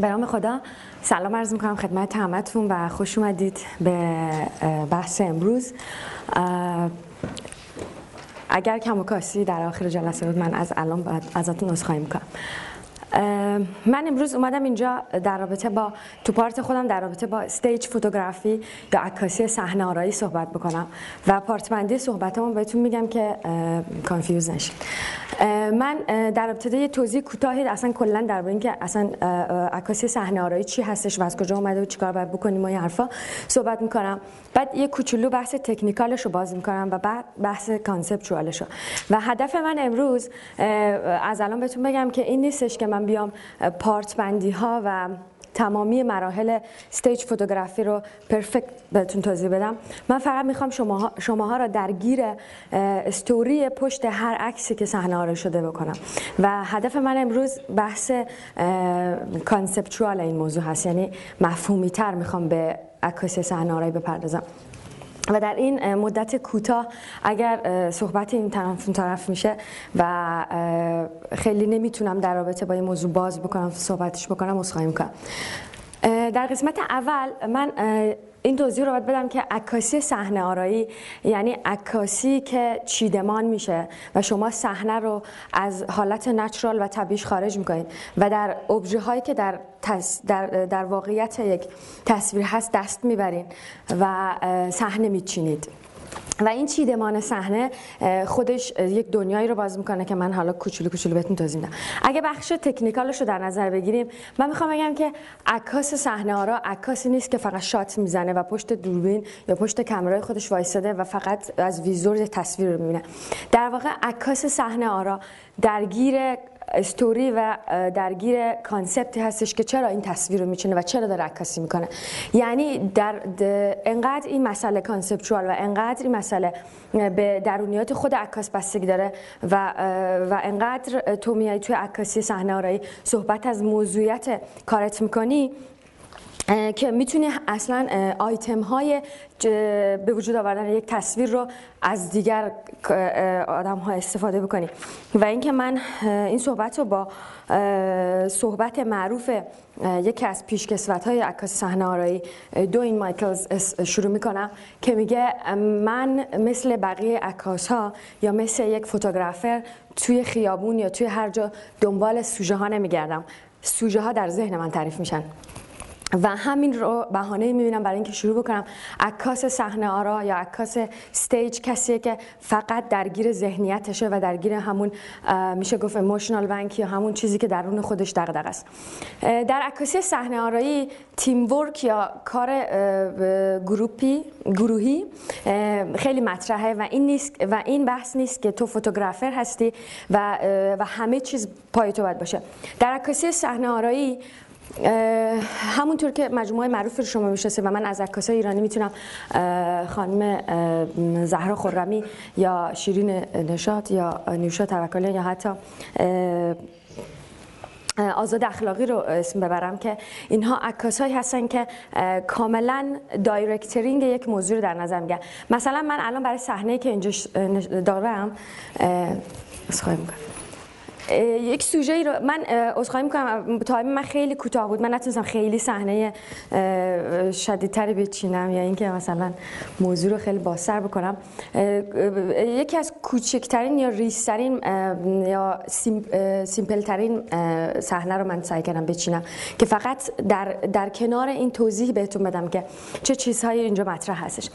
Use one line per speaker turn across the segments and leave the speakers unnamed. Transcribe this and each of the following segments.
به نام خدا. سلام عرض می‌کنم خدمت همتون و خوش اومدید به بحث امروز. اگر کم و کاسی در آخر جلسه بود من از الان ازتون عذرخواهی می‌کنم. من امروز اومدم اینجا در رابطه با تو part خودم در رابطه با stage photography یا عکاسی صحنه آرایی صحبت بکنم و part بندی صحبتامو بهتون میگم که confuse نشید من در ابتدا یه توضیح کوتاهی اصلا کلا در اینکه اصلا عکاسی صحنه آرایی چی هستش و از کجا اومده و چیکار باید بکنیم و این حرفا صحبت می‌کنم. بعد یه کوچولو بحث technical ش رو باز می‌کنم و بعد بحث conceptual ش و هدف من امروز از الان بهتون بگم که این نیستش که من بیام part بندی ها و تمامی مراحل stage photography رو perfect بهتون توضیح بدم. من فقط می‌خوام شماها, شماها را درگیر استوری پشت هر عکسی که صحنه شده بکنم. و هدف من امروز بحث کانسپچوال این موضوع هست. یعنی مفهومی تر می‌خوام به عکاسی صحنه بپردازم. و در این مدت کوتاه اگر صحبت این طرف طرف میشه و خیلی نمی‌تونم در رابطه با این موضوع باز بکنم صحبتش بکنم عذرخواهی می‌کنم. در قسمت اول من این توضیح رو باید بدم که عکاسی صحنه آرایی یعنی عکاسی که چیدمان میشه و شما صحنه رو از حالت نچرال و طبیعیش خارج می‌کنید و در ابژه هایی که در, در, در واقعیت یک تصویر هست دست می‌برین و صحنه میچینید. و این چیدمان صحنه خودش یک دنیایی رو باز می‌کنه که من حالا کوچولو کوچولو بهتون توضیح میدم. اگه بخش تکنیکالش رو در نظر بگیریم من می‌خوام بگم که عکاس صحنه آرا عکاسی نیست که فقط shot می‌زنه و پشت دوربین یا پشت کامرای خودش وایساده و فقط از ویزور تصویر رو می‌بینه. در واقع عکاس صحنه آرا درگیر استوری و درگیر concept ی هستش که چرا این تصویر رو میچینه و چرا داره عکاسی می‌کنه. یعنی در انقدر این مسئله conceptual و انقدر این مسئله به درونیات خود عکاس بستگی داره و و انقدر تو میای توی عکاسی صحنه آرایی صحبت از موضوعیت کارت می‌کنی که می‌تونی اصلا آیتم های به وجود آوردن یک تصویر رو از دیگر آدم ها استفاده بکنی. و اینکه من این صحبت رو با صحبت معروف یکی از پیشکسوت های عکاسی صحنه آرایی دوین مایکلز شروع می‌کنم که میگه من مثل بقیه عکاس ها یا مثل یک photographer توی خیابون یا توی هر جا دنبال سوژه ها نمیگردم. سوژه ها در ذهن من تعریف میشن. و همین رو بهانه می‌بینم برای اینکه شروع بکنم. عکاس صحنه آرا یا عکاس stage کسیه که فقط درگیر ذهنیتشه و درگیر همون میشه گفت emotional bank یا همون چیزی که درون خودش دغدغه است. در عکاسی صحنه آرایی تیم ورک یا کار گروپی گروهی خیلی مطرحه و این نیست و این بحث نیست که تو فوتوگرافر هستی و و همه چیز پای تو باید باشه. در عکاسی صحنه آرایی همونطور که مجموعه معروف رو شما می‌شناسید و من از عکاسای ایرانی می‌تونم خانم زهرا خرمی یا شیرین نشاط یا نیوشا توکلی یا حتی آزاد اخلاقی رو اسم ببرم که اینها عکاسایی هستن که کاملا دایرکترینگ یک موضوع رو در نظر میگن مثلا من الان برای صحنه که اینجا دارم اسخای می‌کنم. یک سوژه ای رو من عذرخواهی می‌کنم. تایم من خیلی کوتاه بود. من نتونستم خیلی صحنه شدیدتری بچینم یا اینکه مثلا موضوع رو خیلی باسر بکنم. یکی از کوچکترین یا ریسترین یا simple ترین صحنه رو من سعی کردم بچینم که فقط در, در کنار این توضیح بهتون بدم که چه چیزهایی اینجا مطرح هستش.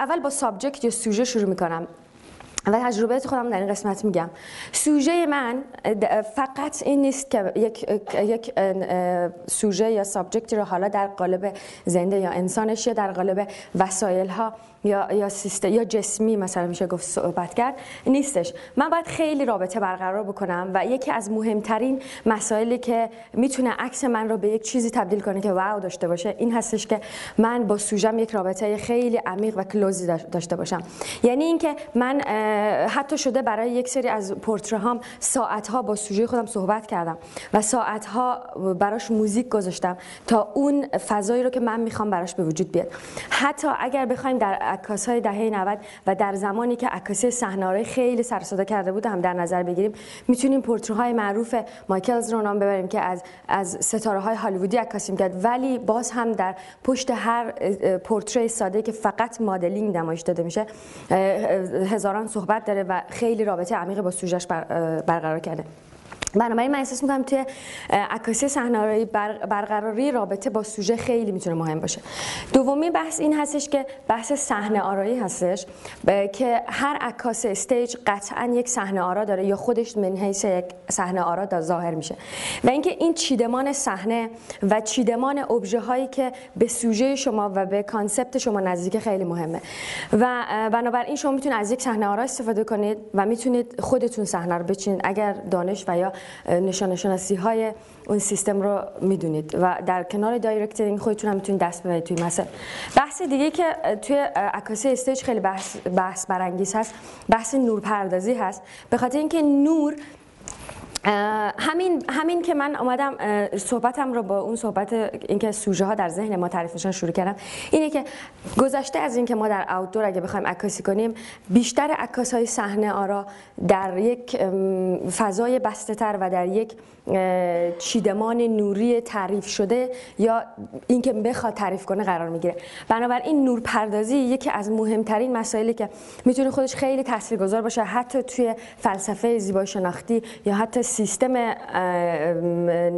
اول با subject یا سوژه شروع می‌کنم. و تجربه خودم در این قسمت میگم. سوژه من فقط این نیست که یک, یک سوژه یا subject ی رو حالا در قالب زنده یا انسانش یا در قالب وسایل ها یا یا یا جسمی مثلا میشه گفت صحبت کرد. نیستش. من باید خیلی رابطه برقرار بکنم و یکی از مهمترین مسائلی که می‌تونه عکس من رو به یک چیزی تبدیل کنه که واو داشته باشه این هستش که من با سوژم یک رابطه خیلی عمیق و کلوزی داشته باشم. یعنی اینکه من حتی شده برای یک سری از پورتره هام ساعت ها با سوژه خودم صحبت کردم و ساعت ها براش موزیک گذاشتم تا اون فضایی رو که من می‌خوام براش به وجود بیاد. حتی اگر بخوایم در عکاس های دهه 90 و در زمانی که عکاسی صحنه خیلی سر کرده بود هم در نظر بگیریم می‌تونیم پورتره های معروف مایکلز رو نام ببریم که از از ستاره های هالیوودی عکاسی کرد. ولی باز هم در پشت هر پورتری ساده که فقط مدلینگ نمایش داده میشه هزاران صحبت داره و خیلی رابطه عمیق با سوژش برقرار کرده. بنابراین من احساس می‌کنم توی عکاسی صحنه برقراری رابطه با سوژه خیلی می‌تونه مهم باشه. دومی بحث این هستش که بحث صحنه آرایی هستش که هر عکاس stage قطعا یک صحنه آرا داره یا خودش من حیث یک صحنه آرا ظاهر میشه. و اینکه این چیدمان صحنه و چیدمان ابژه هایی که به سوژه شما و به concept شما نزدیک خیلی مهمه. و بنابراین شما می‌تونید از یک صحنه آرا استفاده کنید و می‌تونید خودتون صحنه رو بچینید. اگر دانش و یا نشان شناسی های اون سیستم رو می‌دونید و در کنار directing خودتون هم می‌تونید دست ببرید توی مثلا بحث دیگه که توی عکاسی stage خیلی بحث, بحث برانگیز هست بحث نور پردازی هست. به خاطر اینکه نور همین همین که من اومدم صحبتم رو با اون صحبت اینکه سوژه ها در ذهن ما تعریفشون شروع کردم. اینه که گذشته از اینکه ما در outdoor اگه بخوایم عکاسی کنیم بیشتر عکاس های صحنه آرا در یک فضای بسته تر و در یک چیدمان نوری تعریف شده یا اینکه بخواد تعریف کنه قرار می‌گیره. بنابراین نور پردازی یکی از مهمترین مسائلی که می‌تونه خودش خیلی تاثیرگذار باشه حتی توی فلسفه زیبایی شناختی یا حتی سیستم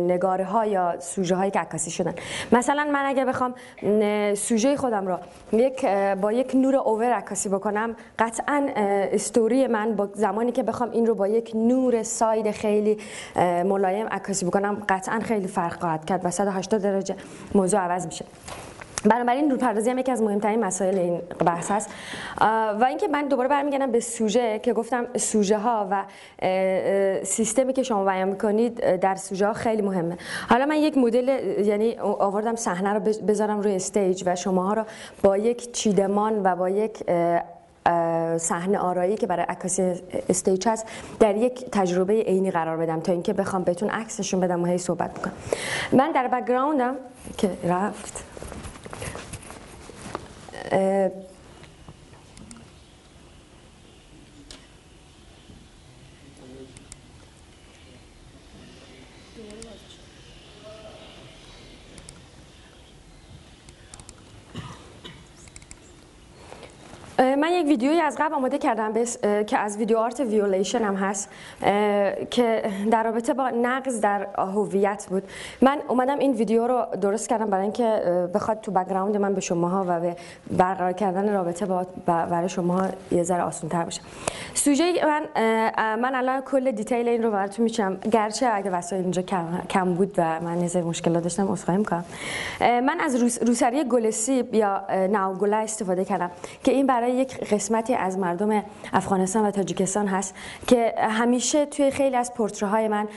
نگاره ها یا سوژه هایی که عکاسی شدن. مثلا من اگر بخوام سوژه خودم رو یک با یک نور اوور عکاسی بکنم قطعا استوری من با زمانی که بخوام این رو با یک نور ساید خیلی ملایم عکاسی بکنم قطعا خیلی فرق خواهد کرد و 180 درجه موضوع عوض میشه. بنابراین نورپردازی هم یکی از مهمترین مسائل این بحث هست و اینکه من دوباره برمیگردم به سوژه که گفتم سوژه ها و سیستمی که شما بیان می‌کنید در سوژه ها خیلی مهمه. حالا من یک مدل یعنی آوردم صحنه رو بذارم روی stage و شما ها رو با یک چیدمان و با یک صحنه آرایی که برای عکاسی stage هست در یک تجربه عینی قرار بدم تا اینکه بخوام بهتون عکسشون بدم و هی صحبت بکنم. من در background م که رفت. 呃。من یک ویدیویی از قبل آماده کردم بس که از ویدیو آرت ویولیشن هم هست که در رابطه با نقض در هویت بود. من اومدم این ویدیو رو درست کردم برای اینکه بخواد تو بکگراند من به شماها و به برقرار کردن رابطه با برای شما یه ذره آسان تر باشه سوژه من من الان کل دیتیل این رو براتون میچم. گرچه اگه وسایل اینجا کم بود و من یه مشکلات داشتم عذرخواهی می‌کنم. من از روسری گلسی یا ناوگولا استفاده کردم که این برای یک قسمتی از مردم افغانستان و تاجیکستان هست که همیشه توی خیلی از های من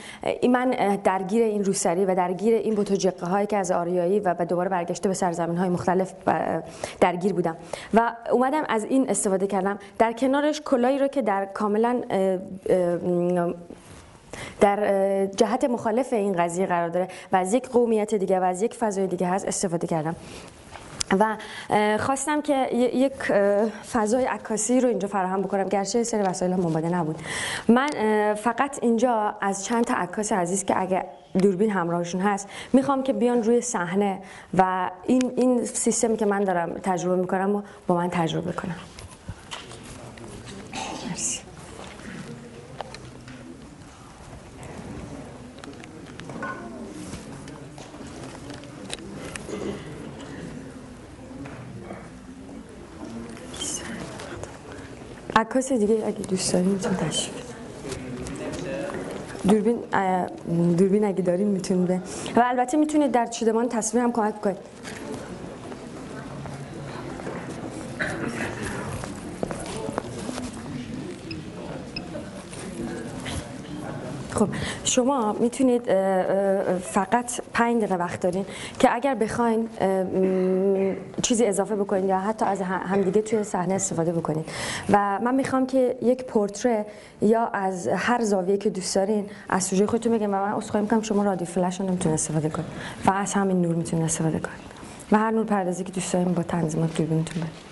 من درگیر این روسری و درگیر این بوتوجقه هایی که از آریایی و دوباره برگشته به سرزمین های مختلف درگیر بودم. و اومدم از این استفاده کردم. در کنارش کلایی رو که در کاملا در جهت مخالف این قضیه قرار داره و از یک قومیت دیگه و از یک فضای دیگه هست استفاده کردم. و خواستم که یک فضای عکاسی رو اینجا فراهم بکنم. گرچه سری وسایل هم مباده نبود. من فقط اینجا از چند تا عکاس عزیز که اگه دوربین همراهشون هست می‌خوام که بیان روی صحنه و این این سیستمی که من دارم تجربه می‌کنم و با من تجربه کنم. عکاس دیگه اگه دوست دارین میتون تشریف دوربین دوربین اگه دارین می‌تونید و البته می‌تونید در چیدمان تصویر هم کمک کنید. شما می‌تونید فقط پنج دقیقه وقت دارین که اگر بخواین چیزی اضافه بکنید یا حتی از همدیگه توی صحنه استفاده بکنید و من می‌خوام که یک پورتره یا از هر زاویه که دوست دارین از سوژه خودتون بگم و من اسخای می‌کنم شما رادیو فلش رو نمی‌تونید استفاده کنید فقط از همین نور می‌تونید استفاده کنید و هر نور پردازی که دوست دارین با تنظیمات دوربینتون برید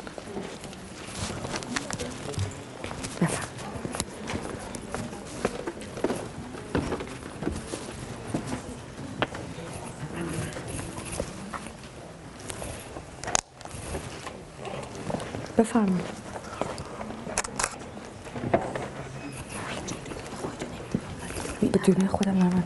بفرمایید. بدون خودم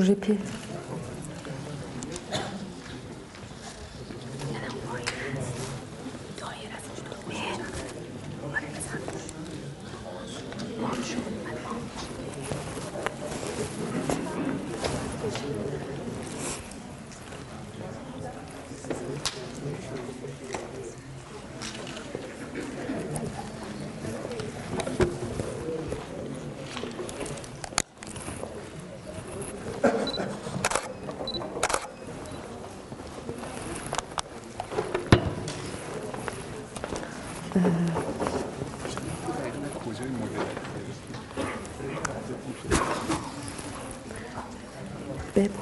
bouger pied.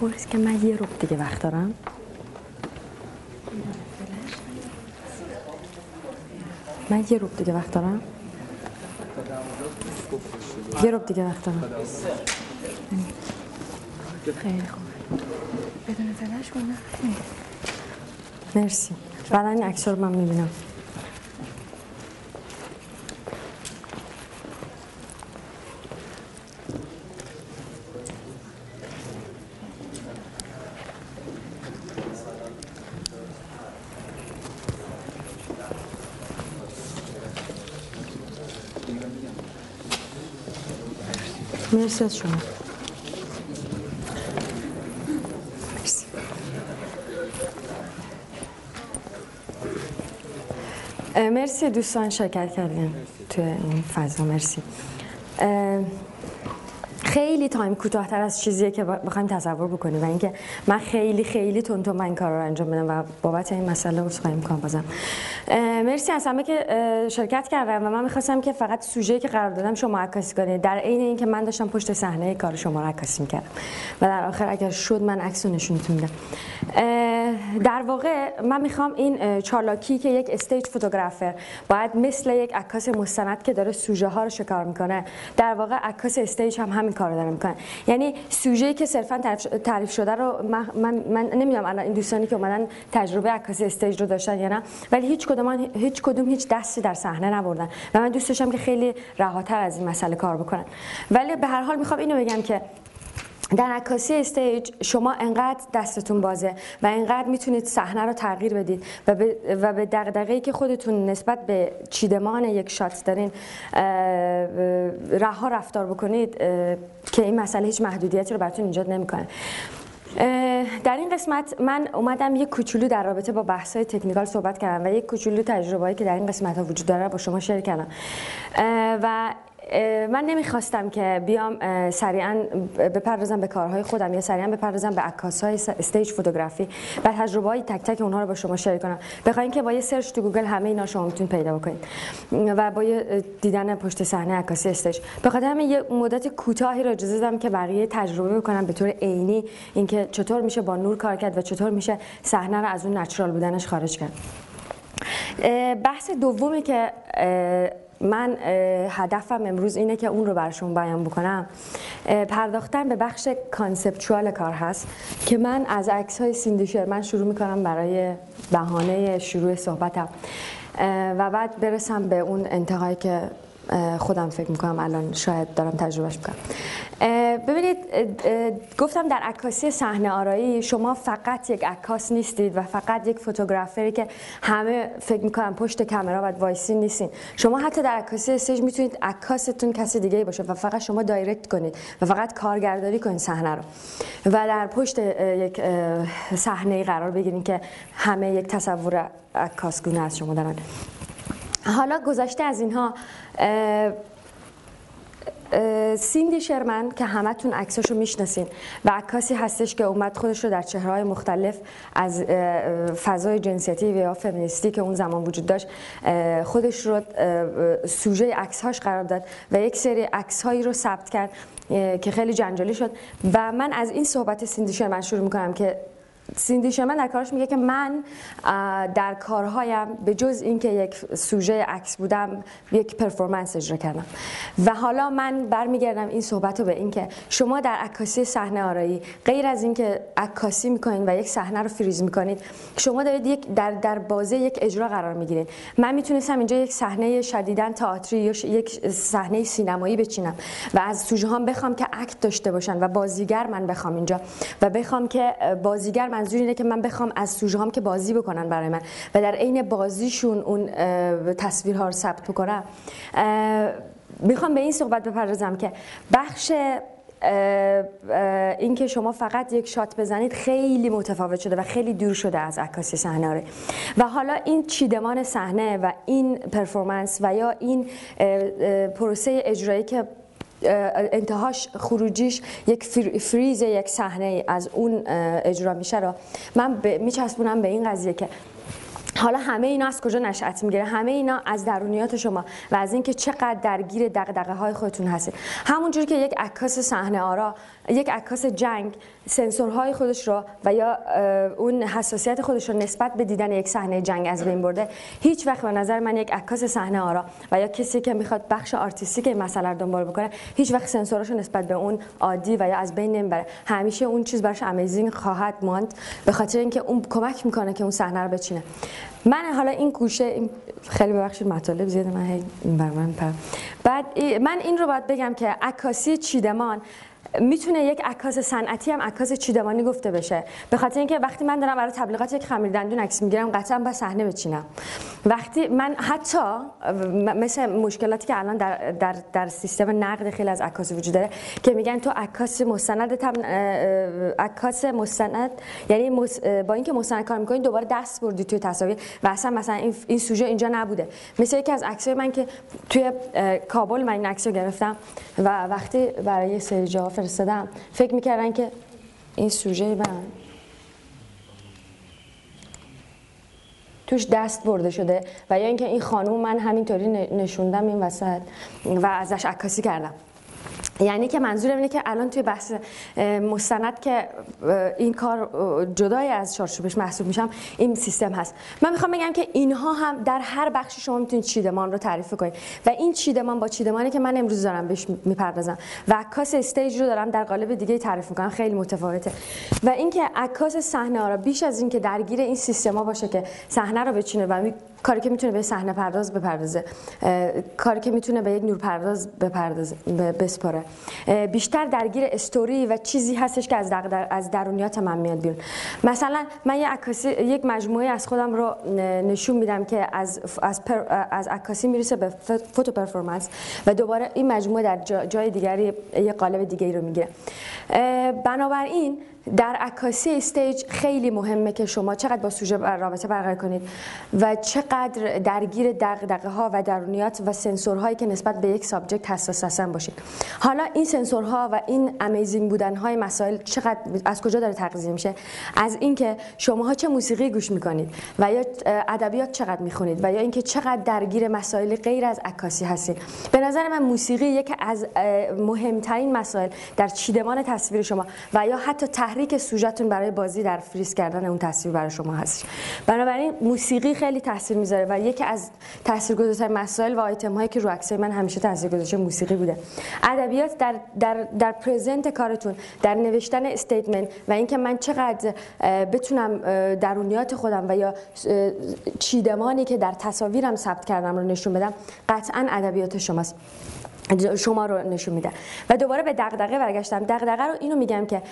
بپرس که من یه روب دیگه وقت دارم. من یه روب دیگه وقت دارم. یه روب دیگه وقت دارم. خیلی خوب. بدون فلش کنم مرسی. بعدا این عکس رو من می‌بینم. مرسی از شما مرسی دوستان شرکت کردین تو این فضا مرسی. خیلی تایم کوتاهتر از چیزیه که بخوایم تصور بکنیم و اینکه من خیلی خیلی تون من این کار رو انجام بدم و بابت این مسئله رو خواهیم کنم بازم. مرسی از همه که شرکت کردم و من می‌خواستم که فقط سوژه که قرار دادم شما عکاسی کنید. در عین اینکه من داشتم پشت صحنه کار شما رو عکاسی می‌کردم. و در آخر اگر شد من عکس رو نشونتون میدم. در واقع من می‌خوام این چالاکی که یک stage photographer باید مثل یک عکاس مستند که داره سوژه ها رو شکار می‌کنه در واقع عکاس stage هم همین کار رو داره می‌کنه. یعنی سوژه‌ای که صرفا تعریف شده رو من, من, نمی‌دونم الان این دوستانی که اومدن تجربه عکاسی stage رو داشتن یا نه ولی هیچ کدوم هیچ کدوم هیچ دستی در صحنه نبردن. و من دوست داشتم که خیلی رهاتر از این مسئله کار بکنن. ولی به هر حال می‌خوام اینو بگم که در عکاسی stage شما انقدر دستتون بازه و انقدر می‌تونید صحنه رو تغییر بدید و به, و به دغدغه‌ای که خودتون نسبت به چیدمان یک shot دارین رها رفتار بکنید که این مسئله هیچ محدودیتی رو براتون ایجاد نمی‌کنه. در این قسمت من اومدم یک کوچولو در رابطه با بحث های technical صحبت کردم و یک کوچولو تجربه‌ای که در این قسمت ها وجود داره با شما share کردم. و من نمی‌خواستم که بیام سریعا بپردازم به کارهای خودم یا سریعا بپردازم به عکاس های stage photography و تجربه های تک تک اونها رو با شما شریک کنم. بخواین که با یه search تو گوگل همه اینا شما می‌تونید پیدا بکنید. و با یه دیدن پشت صحنه عکاسی stage به خاطر همین یه مدت کوتاهی رو اجازه دادم که بقیه تجربه بکنم به طور عینی. اینکه چطور میشه با نور کار کرد و چطور میشه صحنه رو از اون natural بودنش خارج کرد. بحث دومی که من هدفم امروز اینه که اون رو برشون بیان بکنم. پرداختن به بخش conceptual کار هست که من از عکس های سیندی شرمن شروع می‌کنم برای بهانه شروع صحبتم. و بعد برسم به اون انتهایی که خودم فکر می‌کنم الان شاید دارم تجربهش می‌کنم. ببینید گفتم در عکاسی صحنه آرایی شما فقط یک عکاس نیستید و فقط یک photographer ی که همه فکر می‌کنم پشت کامرا و وایسی نیستین. شما حتی در عکاسی stage می‌تونید عکاستون کسی دیگه باشه و فقط شما direct کنید و فقط کارگردانی کنید صحنه رو. و در پشت یک صحنه قرار بگیرید که همه یک تصور عکاسگونه از شما دارن. حالا گذشته از اینها سیندی شرمن که همتون عکساشو می‌شناسین و عکاسی هستش که اومد خودش رو در چهرهای مختلف از فضای جنسیتی و یا فمینیستی که اون زمان وجود داشت خودش رو سوژه عکسهاش قرار داد و یک سری عکسهایی رو ثبت کرد که خیلی جنجالی شد. و من از این صحبت سیندی شرمن شروع می‌کنم که سیندی شمن در کارش میگه که من در کارهایم به جز اینکه یک سوژه عکس بودم یک پرفورمنس اجرا کردم. و حالا من برمیگردم این صحبت رو به اینکه شما در عکاسی صحنه آرایی غیر از اینکه عکاسی می‌کنید و یک صحنه رو فریز می‌کنید شما دارید یک در در بازه یک اجرا قرار می‌گیرید من می‌تونستم اینجا یک صحنه شدیداً تئاتری یا یک صحنه سینمایی بچینم و از سوژه هم بخوام که اکت داشته باشن و بازیگر من بخوام اینجا و بخوام که بازیگر منظور اینه که من بخوام از سوژه هم که بازی بکنن برای من. و در عین بازیشون اون تصویرها رو ثبت بکنم. می‌خوام به این صحبت بپردازم که بخش اینکه شما فقط یک شات بزنید خیلی متفاوت شده و خیلی دور شده از عکاسی صحنه و حالا این چیدمان صحنه و این پرفورمنس و یا این پروسه اجرایی که انتهاش خروجیش یک فریز یک صحنه از اون اجرا میشه رو. من میچسبونم به این قضیه که حالا همه اینا از کجا نشأت می‌گیره؟ همه اینا از درونیات شما و از اینکه چقدر درگیر دغدغه های خودتون هستید. همونجوری که یک عکاس صحنه آرا یک عکاس جنگ سنسورهای خودش رو و یا اون حساسیت خودش رو نسبت به دیدن یک صحنه جنگ از بین برده هیچ وقت به نظر من یک عکاس صحنه آرا و یا کسی که می‌خواد بخش آرتیستی که مسئله رو دنبال بکنه هیچ وقت سنسوراشو نسبت به اون عادی و یا از بین نمی‌بره. همیشه اون چیز براش امیزینگ خواهد ماند به خاطر اینکه اون کمک می‌کنه که اون صحنه رو بچینه. من حالا این گوشه خیلی ببخشید مطالب زیاده من این بر من بعد من این رو باید بگم که عکاسی چیدمان می‌تونه یک عکاس صنعتی هم عکاس چیدمانی گفته بشه. به خاطر اینکه وقتی من دارم برای تبلیغات یک خمیر دندون عکس می‌گیرم قطعا با صحنه بچینم. وقتی من حتی مثل مشکلاتی که الان در, در, در سیستم نقد خیلی از عکاس وجود داره که میگن تو عکاس مستند عکاس مستند یعنی با اینکه مستند کار می‌کنین دوباره دست بردی توی تصاویر و اصلا مثلا این, این سوژه اینجا نبوده. مثل یکی از عکسای من که توی کابل من این عکس رو گرفتم و وقتی برای سری جا فرستادم فکر می‌کردن که این سوژه من توش دست برده شده و یا اینکه این خانوم من همینطوری نشوندم این وسط و ازش عکاسی کردم یعنی که منظورم اینه که الان توی بحث مستند که این کار جدای از چارچوبش محسوب میشم این سیستم هست. من می‌خوام بگم که اینها هم در هر بخشی شما می‌تونید چیدمان رو تعریف کنید. و این چیدمان با چیدمانی که من امروز دارم بهش می‌پردازم. و عکاس استیج رو دارم در قالب دیگه تعریف می‌کنم. خیلی متفاوته. و اینکه عکاس صحنه ها بیش از اینکه درگیر این سیستما باشه که صحنه رو بچینه و کاری که می‌تونه به صحنه پرداز بپردازه کاری که می‌تونه به یک نور پرداز بپردازه بسپاره. بیشتر درگیر استوری و چیزی هستش که از در از درونیات من میاد بیرون. مثلا من یه عکاسی یک مجموعه از خودم رو نشون میدم که از از از عکاسی می‌رسه به فوتو پرفورمنس و دوباره این مجموعه در جای دیگری یه قالب دیگری رو می‌گیره. بنابراین در عکاسی stage خیلی مهمه که شما چقدر با سوژه رابطه برقرار کنید و چقدر درگیر دغدغه ها و درونیات و سنسورهایی که نسبت به یک subject حساس هستن باشید. حالا این سنسورها و این amazing بودن های مسائل چقدر از کجا داره تغذیه میشه؟ از اینکه شماها چه موسیقی گوش می‌کنید و یا ادبیات چقدر می‌خونید و یا اینکه چقدر درگیر مسائل غیر از عکاسی هستید. به نظر من موسیقی یکی از مهمترین مسائل در چیدمان تصویر شما و یا حتی تحریک سوژتون برای بازی در فریز کردن اون تصویر برای شما هست. بنابراین موسیقی خیلی تاثیر می‌ذاره و یکی از تاثیرگذارترین مسائل و آیتم هایی که رو عکس من همیشه تاثیرگذاشته موسیقی بوده. ادبیات در در در present کارتون در نوشتن statement و اینکه من چقدر بتونم درونیات خودم و یا چیدمانی که در تصاویرم ثبت کردم رو نشون بدم قطعا ادبیات شماست. شما رو نشون میده. و دوباره به دغدغه برگشتم. دغدغه رو اینو میگم که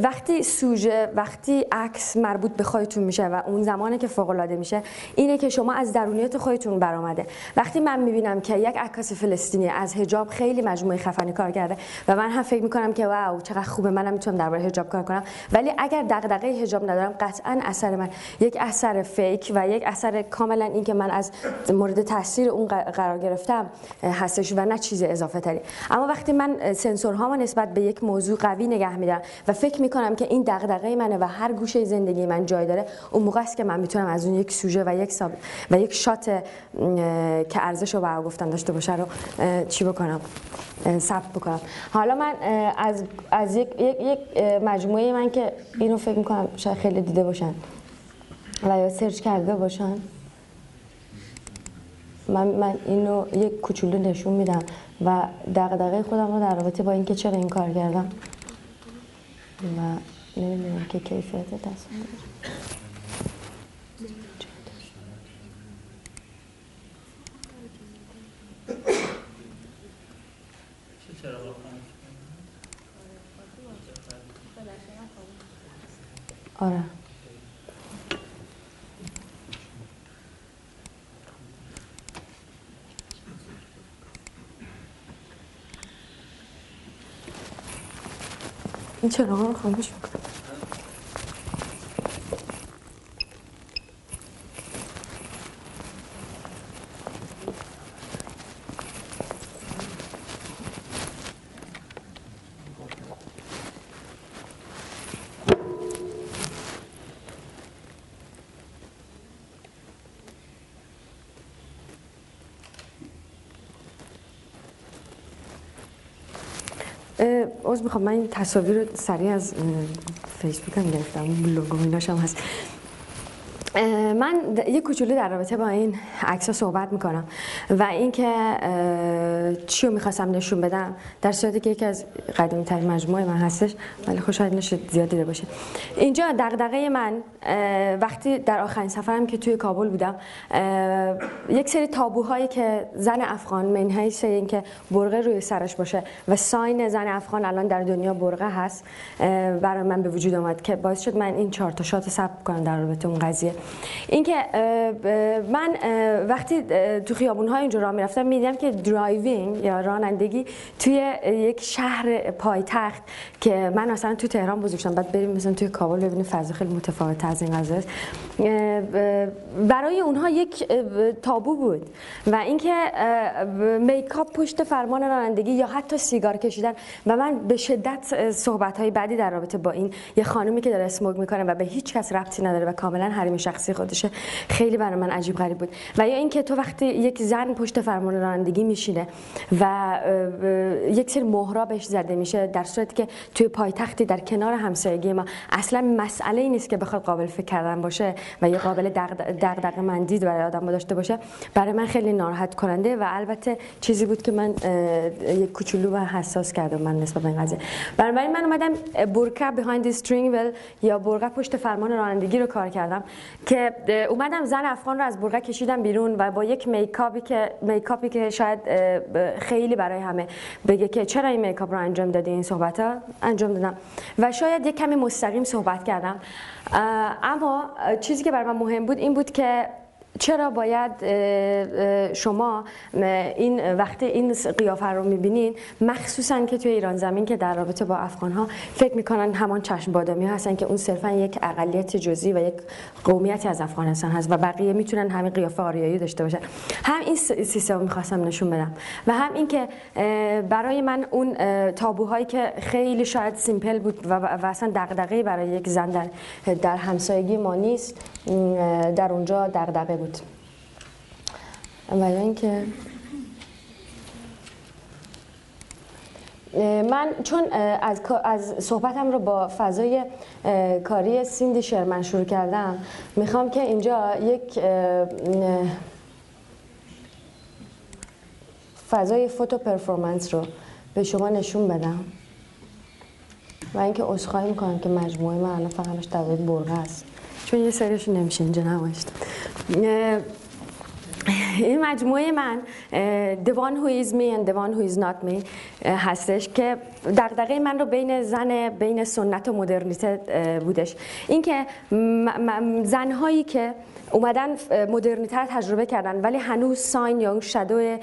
وقتی سوژه وقتی عکس مربوط به خودتون میشه و اون زمانی که فوق العاده میشه اینه که شما از درونیات خودتون برآمده. وقتی من می‌بینم که یک عکاس فلسطینی از حجاب خیلی مجموعه خفنی کار کرده و من هم فکر می‌کنم که واو چقدر خوبه منم می‌تونم درباره حجاب کار کنم. ولی اگر دغدغه حجاب ندارم قطعا اثر من یک اثر فیک و یک اثر کاملا این که من از مورد تاثیر اون قرار گرفتم هستش و نه چیز اضافه تری اما وقتی من سنسورهامو نسبت به یک موضوع قوی نگه میدارم و فکر می‌کنم که این دغدغه منه و هر گوشه زندگی من جای داره اون موقع است که من می‌تونم از اون یک سوژه و یک ساب و یک شات که ارزش رو برای گفتن داشته باشه رو چی بکنم؟ ثبت بکنم. حالا من از از یک یک, یک مجموعه من که اینو فکر می‌کنم شاید خیلی دیده باشن و یا سرچ کرده باشن. من, من اینو یک کوچولو نشون میدم و دغدغه خودم رو در رابطه با اینکه چرا این کار کردم. و نمی‌دونم که کیفیت تصمیم آره. این چراغ رو خاموش می‌کنم از می‌خوام من این تصاویر رو سریع از فیسبوک هم گرفتم بلوگ و هم هست. من یه کوچولو در رابطه با این عکس صحبت می‌کنم و اینکه چی رو می‌خواستم نشون بدم؟ در صورتی که یکی از قدیمی ترین مجموعه من هستش ولی خوشحال نشد زیاد دیده باشه. اینجا دغدغه من وقتی در آخرین سفرم که توی کابل بودم یک سری تابوهایی که زن افغان من حیث اینکه برقع روی سرش باشه و sign زن افغان الان در دنیا برقع هست برای من به وجود آمد که باعث شد من این چهار تا shot ثبت کنم در رابطه اون قضیه. اینکه من وقتی تو خیابون های اینجا راه می‌رفتم می‌دیدم که driving یا رانندگی توی یک شهر پایتخت که من اصلا تو تهران بزرگ شدم بعد بریم مثلا توی کابل ببینیم فضا خیلی متفاوت از این قضیه. برای اونها یک تابو بود. و اینکه میکاپ پشت فرمان رانندگی یا حتی سیگار کشیدن. و من به شدت صحبت های بعدی در رابطه با این یه خانومی که داره اسموگ می‌کنه و به هیچ کس ربطی نداره و کاملا حریم شخصی خودشه خیلی برای من عجیب غریب بود. و یا اینکه تو وقتی یک زن پشت فرمان رانندگی میشینه و یک سری مهرا بهش زده میشه در صورتی که توی پایتختی در کنار همسایگی ما. اصلا مسئله ای نیست که بخواد قابل فکر کردن باشه و یه قابل دغدغه مندی برای آدم داشته باشه. برای من خیلی ناراحت کننده و البته چیزی بود که من یک کوچولو و حساس کردم من نسبت به این قضیه. برای من اومدم برکه behind the string wheel یا برقه پشت فرمان رانندگی رو کار کردم که اومدم زن افغان رو از برقه کشیدم بیرون و با یک میکاپی که میکاپی که شاید خیلی برای همه بگه که چرا این میکاپ رو انجام دادی این صحبت ها انجام دادم. و شاید یک کمی مستقیم صحبت کردم. اما چیزی که برای من مهم بود این بود که چرا باید شما این وقتی این قیافه رو می‌بینین مخصوصا که توی ایران زمین که در رابطه با افغان ها فکر می‌کنن همان چشم بادامی هستن که اون صرفا یک اقلیت جزئی و یک قومیتی از افغانستان هست و بقیه می‌تونن همین قیافه آریایی داشته باشن. هم این سیستم می‌خواستم نشون بدم و هم اینکه برای من اون تابوهایی که خیلی شاید سیمپل بود و, و اصلا دغدغه برای یک زن در, در همسایگی ما نیست در اونجا دغدغه بود. و اینکه من چون از, از صحبتم رو با فضای کاری سیندی شرمن شروع کردم می‌خوام که اینجا یک فضای فوتو پرفورمنس رو به شما نشون بدم. و اینکه عذرخواهی می‌کنم که مجموعه من الان فقط در برغه است چون یه سریش نمیشه اینجا نمایشت این مجموعه من The One Who Is Me and The One Who Is Not Me هستش که دقدقه من رو بین زن بین سنت و مدرنیته بودش. اینکه زنهایی که اومدن مدرنیته رو تجربه کردن ولی هنوز sign یا اون shadow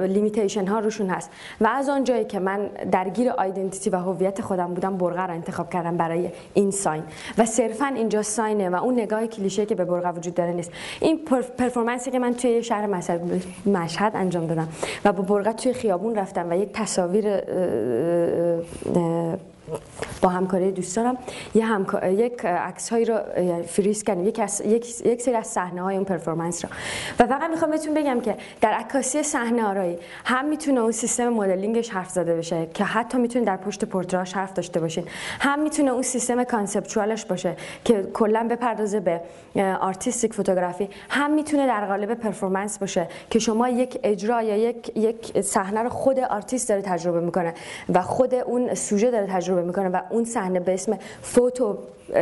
limitation ها روشون هست. و از آن جایی که من درگیر identity و هویت خودم بودم برقع رو انتخاب کردم برای این sign. و صرفا اینجا sign ه و اون نگاه کلیشه که به برقع وجود داره نیست. این performance ی که من توی شهر مشهد انجام دادم و با برقع توی خیابون رفتم و یک تصاویر با همکاری دوستانم یه همکار... یک عکس هایی رو فریز کردیم. یک, یک... یک سری از صحنه های اون performance رو. و فقط می‌خوام بهتون بگم که در عکاسی صحنه آرایی هم می‌تونه اون سیستم مدلینگش حرف زده بشه که حتی می‌تونه در پشت پورتراش حرف داشته باشین. هم می‌تونه اون سیستم conceptual ش باشه که کلا بپردازه به artistic photography. هم می‌تونه در قالب performance باشه که شما یک اجرا یا یک یک صحنه رو خود آرتیست داره تجربه می‌کنه و خود اون سوژه داره تجربه می‌کنه و اون صحنه به اسم photo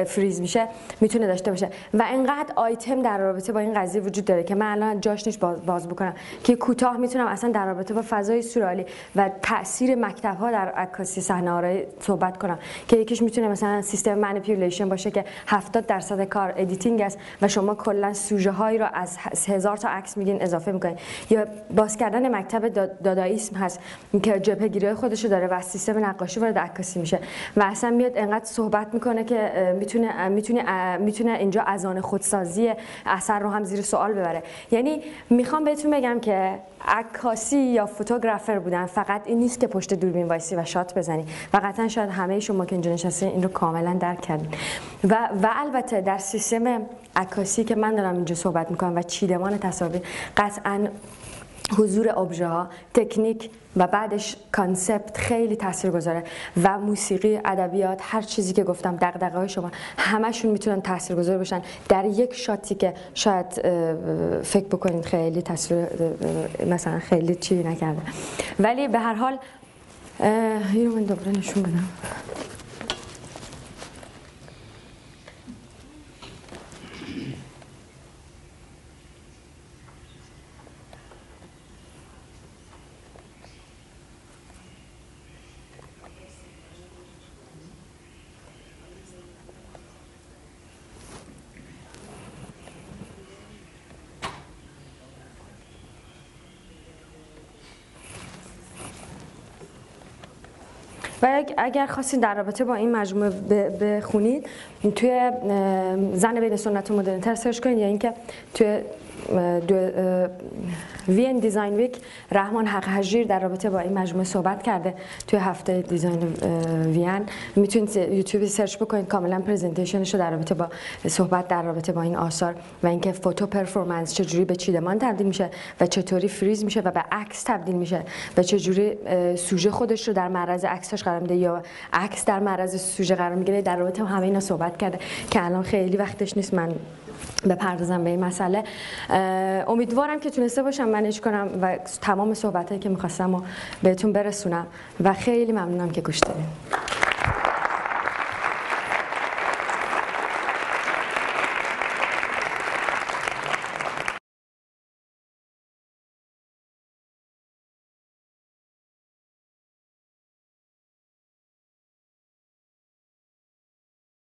freeze میشه می‌تونه داشته باشه. و انقدر آیتم در رابطه با این قضیه وجود داره که من الان جاش نیست باز, بکنم. که کوتاه می‌تونم اصلا در رابطه با فضای سورئالی و تاثیر مکتب ها در عکاسی صحنه آرای صحبت کنم. که یکیش می‌تونه مثلا سیستم manipulation باشه که 70 درصد کار editing است و شما کلا سوژه هایی رو از هزار تا عکس میگیرین اضافه می‌کنین. یا باز کردن مکتب داداییسم هست که جبهه گیری خودش داره و سیستم نقاشی وارد عکاسی میشه. و اصلا میاد انقدر صحبت می‌کنه که می‌تونه می‌تونه می‌تونه اینجا اذان خودسازی اثر رو هم زیر سوال ببره. یعنی می‌خوام بهتون بگم که عکاسی یا photographer بودن فقط این نیست که پشت دوربین وایسی و shot بزنی. و قطعا شاید همه شما که اینجا نشستین این رو کاملا درک کردین و و البته در سیستم عکاسی که من دارم اینجا صحبت می‌کنم و چیدمان تصاویر قطعا حضور ابژه ها تکنیک و بعدش کانسپت خیلی تاثیر گذاره و موسیقی ادبیات هر چیزی که گفتم دغدغه های شما همشون می‌تونن تاثیرگذار باشن در یک شاتی که شاید فکر بکنید خیلی تصویر مثلا خیلی چی نکرده. ولی به هر حال اینو من دوباره نشون بدم. و اگر خواستید در رابطه با این مجموعه بخونید توی زن بین سنت و مدرنیته search کنید یا اینکه توی وین design week رحمان حق هجیر در رابطه با این مجموعه صحبت کرده توی هفته دیزاین وین می‌تونید یوتیوب search بکنید کاملا presentation ش در رابطه با صحبت در رابطه با این آثار و اینکه photo performance چجوری به چیدمان تبدیل میشه و چطوری فریز میشه و به عکس تبدیل میشه و چجوری سوژه خودش رو در معرض عکسش قرار میده یا عکس در معرض سوژه قرار می‌گیره در رابطه همه اینا صحبت کرده که الان خیلی وقتش نیست من بپردازم به این مسئله. امیدوارم که تونسته باشم منش کنم و تمام صحبت که می‌خواستم و بهتون برسونم و خیلی ممنونم که گوش دادید